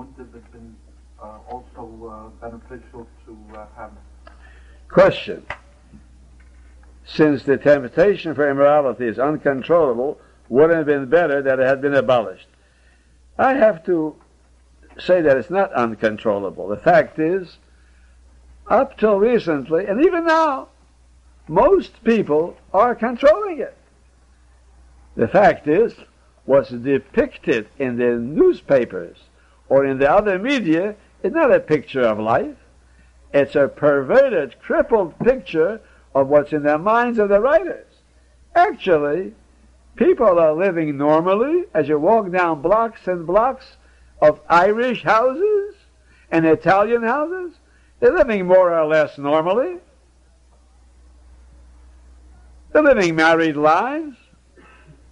wouldn't it have been uh, also uh, beneficial to uh, have? Question. Since the temptation for immorality is uncontrollable, would it have been better that it had been abolished? I have to say that it's not uncontrollable. The fact is, up till recently, and even now, most people are controlling it. The fact is, what's depicted in the newspapers or in the other media is not a picture of life. It's a perverted, crippled picture of what's in the minds of the writers. Actually, people are living normally as you walk down blocks and blocks of Irish houses and Italian houses. They're living more or less normally. They're living married lives.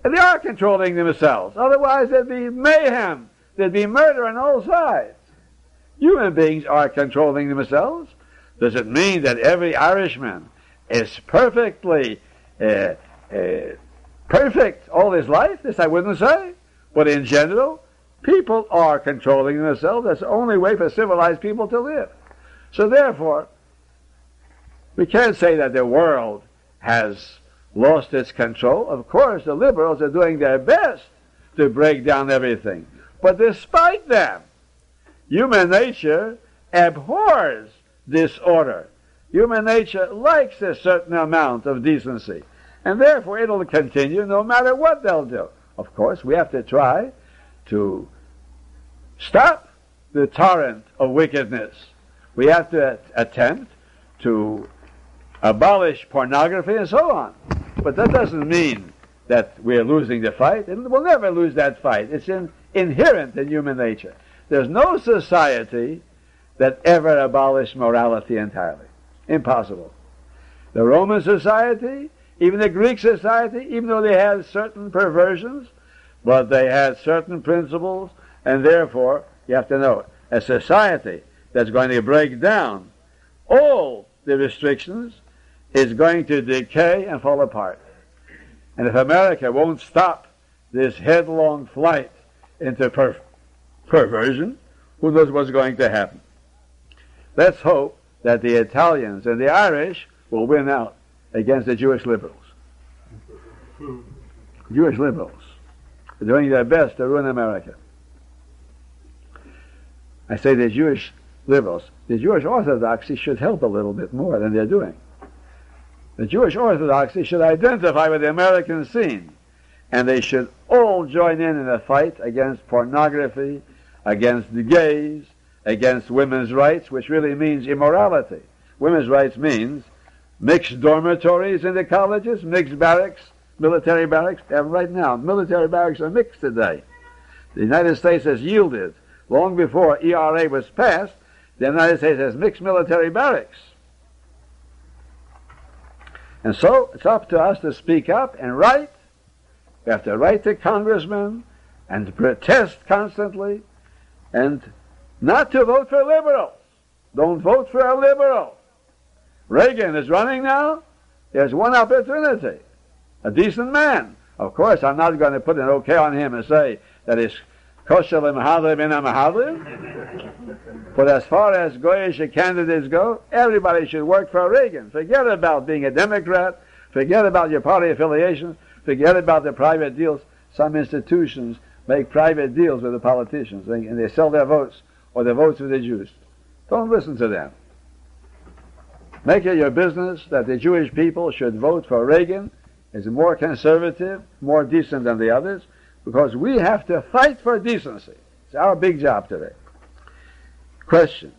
And they are controlling themselves. Otherwise, there'd be mayhem. There'd be murder on all sides. Human beings are controlling themselves. Does it mean that every Irishman is perfectly uh, uh, perfect all his life? This I wouldn't say. But in general, people are controlling themselves. That's the only way for civilized people to live. So therefore, we can't say that the world has lost its control. Of course, the liberals are doing their best to break down everything. But despite them, human nature abhors disorder. Human nature likes a certain amount of decency. And therefore it'll continue no matter what they'll do. Of course, we have to try to stop the torrent of wickedness. We have to attempt to abolish pornography and so on. But that doesn't mean that we're losing the fight, and we'll never lose that fight. It's in, inherent in human nature. There's no society that ever abolished morality entirely. Impossible. The Roman society, even the Greek society, even though they had certain perversions, but they had certain principles, and therefore, you have to know, a society that's going to break down all the restrictions is going to decay and fall apart. And if America won't stop this headlong flight into per- perversion, who knows what's going to happen? Let's hope that the Italians and the Irish will win out against the Jewish liberals. Jewish liberals are doing their best to ruin America. I say the Jewish liberals. The Jewish Orthodoxy should help a little bit more than they're doing. The Jewish Orthodoxy should identify with the American scene, and they should all join in in a fight against pornography, against the gays, against women's rights, which really means immorality. Women's rights means mixed dormitories in the colleges, mixed barracks, military barracks. And right now, military barracks are mixed today. The United States has yielded. Long before ERA was passed, the United States has mixed military barracks. And so it's up to us to speak up and write. We have to write to congressmen and protest constantly and not to vote for liberals. Don't vote for a liberal. Reagan is running now. There's one opportunity. A decent man. Of course, I'm not going to put an okay on him and say that he's kosher mehadrin in a mehadrin. But as far as Goyish candidates go, everybody should work for Reagan. Forget about being a Democrat. Forget about your party affiliations. Forget about the private deals. Some institutions make private deals with the politicians, and they sell their votes or the votes of the Jews. Don't listen to them. Make it your business that the Jewish people should vote for Reagan as more conservative, more decent than the others, because we have to fight for decency. It's our big job today. Question